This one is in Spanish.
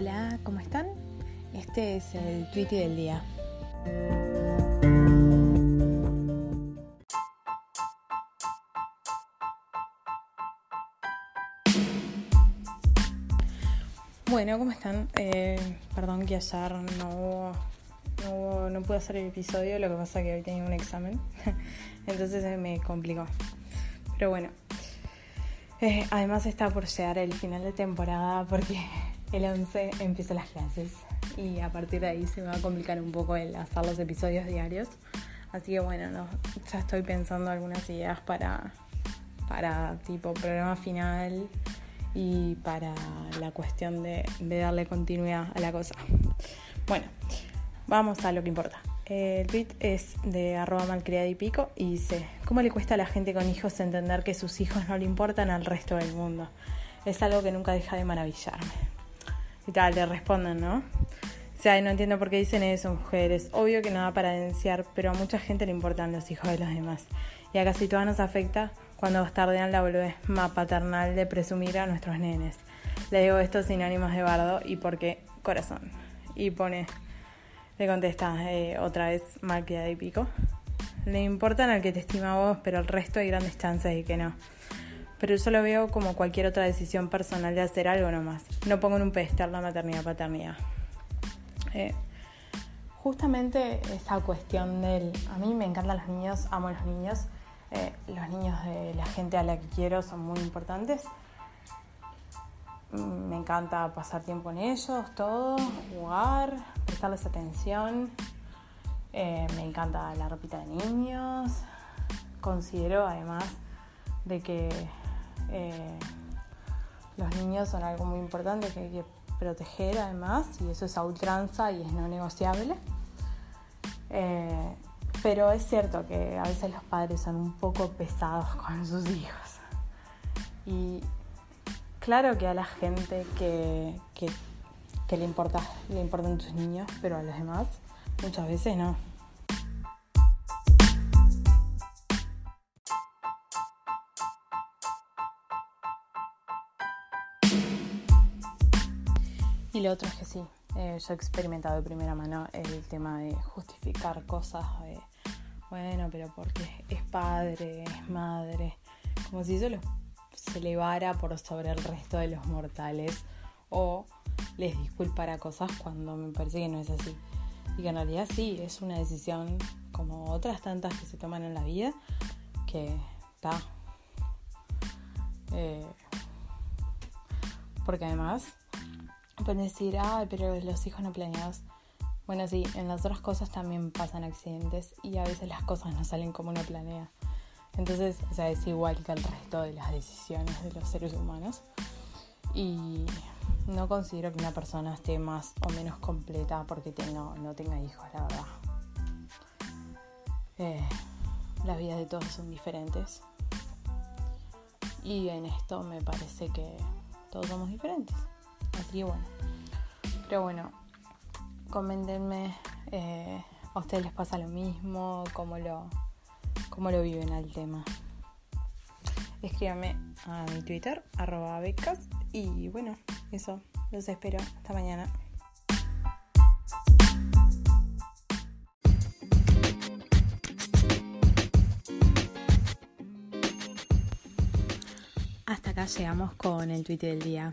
Hola, ¿cómo están? Este es el tweet del día. Bueno, ¿cómo están? Eh, perdón que ayer no, no, no pude hacer el episodio, lo que pasa es que hoy tenía un examen, entonces me complicó. Pero bueno, eh, además está por llegar el final de temporada porque el 11 empieza las clases y a partir de ahí se me va a complicar un poco el hacer los episodios diarios. Así que bueno, no, ya estoy pensando algunas ideas para, para tipo programa final y para la cuestión de, de darle continuidad a la cosa. Bueno, vamos a lo que importa. El tweet es de arroba malcriada y pico y dice, ¿cómo le cuesta a la gente con hijos entender que sus hijos no le importan al resto del mundo? Es algo que nunca deja de maravillarme. Y tal, le responden, ¿no? O sea, no entiendo por qué dicen eso, mujeres. Obvio que no da para denunciar, pero a mucha gente le importan los hijos de los demás. Y a casi todas nos afecta cuando bastardean la boludez más paternal de presumir a nuestros nenes. Le digo esto sin ánimos de bardo y porque corazón. Y pone, le contesta eh, otra vez mal y pico. Le importan al que te estima a vos, pero el resto hay grandes chances de que no. Pero yo lo veo como cualquier otra decisión personal de hacer algo nomás. No pongo en un pedestal la maternidad-paternidad. Eh, justamente esa cuestión del... A mí me encantan los niños, amo a los niños. Eh, los niños de la gente a la que quiero son muy importantes. Mm, Me encanta pasar tiempo en ellos, todo, jugar, prestarles atención. Eh, me encanta la ropita de niños. Considero además de que eh, los niños son algo muy importante que hay que proteger además y eso es a ultranza y es no negociable. Eh, pero es cierto que a veces los padres son un poco pesados con sus hijos. Y claro que a la gente que, le, importa, le importan sus niños, pero a los demás muchas veces no. Y lo otro es que sí, eh, yo he experimentado de primera mano el tema de justificar cosas de, bueno, pero porque es padre, es madre, como si eso lo- se elevara por sobre el resto de los mortales o les disculpara cosas cuando me parece que no es así. Y que en realidad sí, es una decisión como otras tantas que se toman en la vida, que está. Eh, porque además pueden decir, ay, pero los hijos no planeados. Bueno, sí, en las otras cosas también pasan accidentes y a veces las cosas no salen como uno planea. Entonces, o sea, es igual que el resto de las decisiones de los seres humanos. Y no considero que una persona esté más o menos completa porque tenga, no tenga hijos, la verdad. Eh, las vidas de todos son diferentes. Y en esto me parece que todos somos diferentes. Así que bueno. Pero bueno, coméntenme, eh, ¿a ustedes les pasa lo mismo? ¿Cómo lo, cómo lo viven al tema? Escríbanme a mi Twitter, arroba becas. Y bueno, eso, los espero. Hasta mañana. Hasta acá llegamos con el tweet del día.